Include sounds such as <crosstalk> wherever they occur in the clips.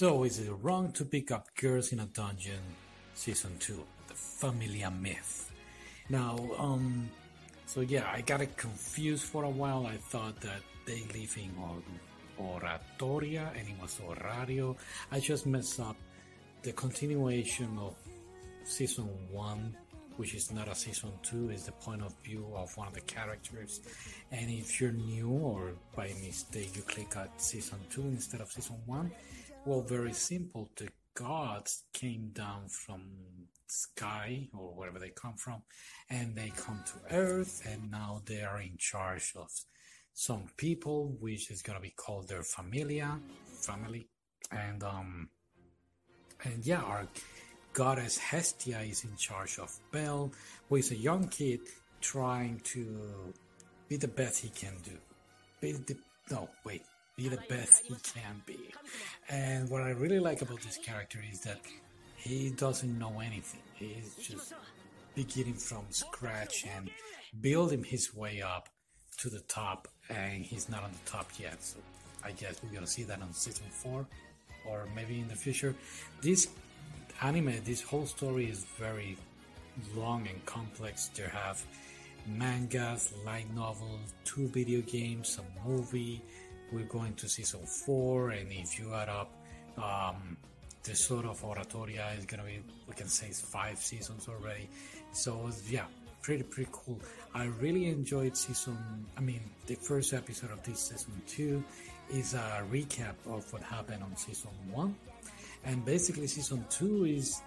So, is it wrong to pick up girls in a dungeon? Season 2, The Familia Myth. Now, um, so yeah, I got it confused for a while. I thought that they live in Or- Oratoria and it was Orario. I just messed up the continuation of season 1 which is not a season 2 is the point of view of one of the characters and if you're new or by mistake you click at season 2 instead of season 1 well very simple. The gods came down from sky or wherever they come from and they come to earth and now they are in charge of some people which is to be called their familia family. And um and yeah, our goddess Hestia is in charge of Bell, who is a young kid trying to be the best he can do. Be the no, wait, be the best he can be. And what I really like about this character is that he doesn't know anything. He's just beginning from scratch and building his way up to the top, and he's not on the top yet. So I guess we're gonna see that on season four, or maybe in the future. This anime, this whole story is very long and complex. They have mangas, light novels, two video games, a movie. We're going to season four, and if you add up um, the sort of oratoria, is gonna be we can say it's five seasons already. So yeah, pretty pretty cool. I really enjoyed season. I mean, the first episode of this season two is a recap of what happened on season one, and basically season two is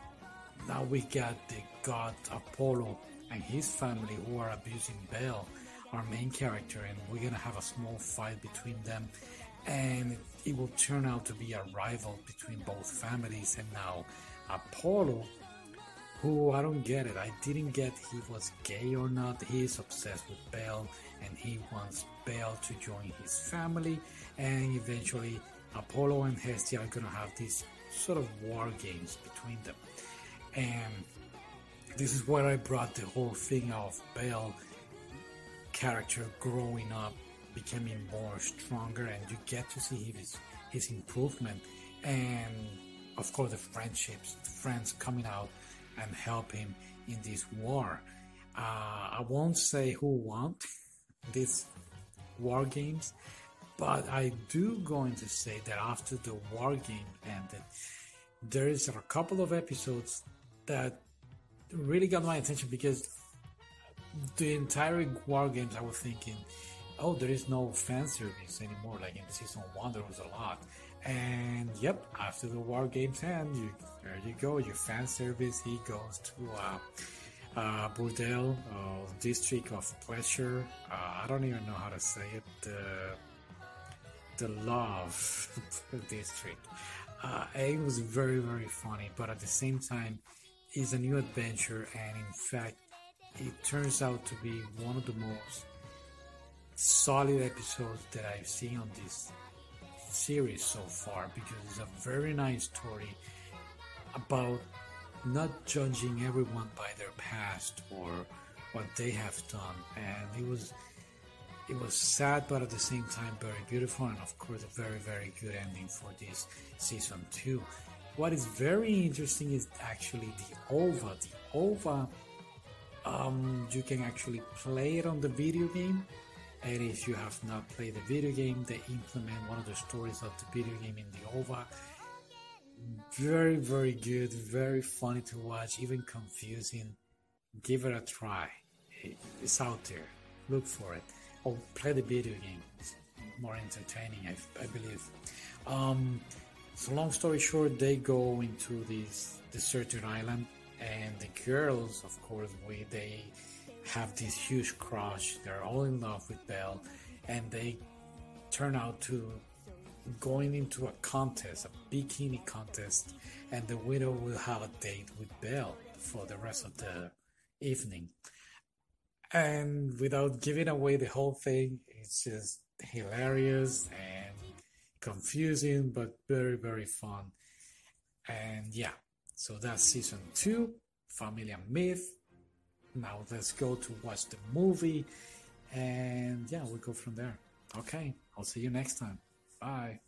now we got the god Apollo and his family who are abusing Bell, our main character, and we're gonna have a small fight between them, and it will turn out to be a rival between both families. And now Apollo, who I don't get it, I didn't get he was gay or not. He is obsessed with Bell, and he wants Bell to join his family, and eventually Apollo and Hestia are gonna have these sort of war games between them and this is where I brought the whole thing of Bell character growing up, becoming more stronger, and you get to see his his improvement, and of course the friendships, friends coming out and help him in this war. Uh, I won't say who won <laughs> this war games, but I do going to say that after the war game ended, there is a couple of episodes that really got my attention because the entire war games I was thinking, oh, there is no fan service anymore. Like in season one, there was a lot, and yep, after the war games end, you there you go, your fan service. He goes to uh, uh, Burdel uh, district of pleasure. Uh, I don't even know how to say it. The the love <laughs> district. Uh, it was very very funny, but at the same time, it's a new adventure, and in fact, it turns out to be one of the most solid episodes that I've seen on this series so far because it's a very nice story about not judging everyone by their past or what they have done. And it was it was sad but at the same time very beautiful and of course a very very good ending for this season 2 what is very interesting is actually the ova the ova um, you can actually play it on the video game. And if you have not played the video game they implement one of the stories of the video game in the ova very very good very funny to watch even confusing. Give it a try. It's out there. Look for it. Or play the video game. It's more entertaining i, I believe. Um, so long story short they go into this deserted island and the girls of course we they have this huge crush. They're all in love with Bell. And they turn out to going into a contest a bikini contest. And the winner will have a date with Bell for the rest of the evening. And without giving away the whole thing it's just hilarious and confusing but very very fun. And yeah so that's season two, Familia Myth. Now let's go to watch the movie, and yeah, we'll go from there. Okay, I'll see you next time. Bye.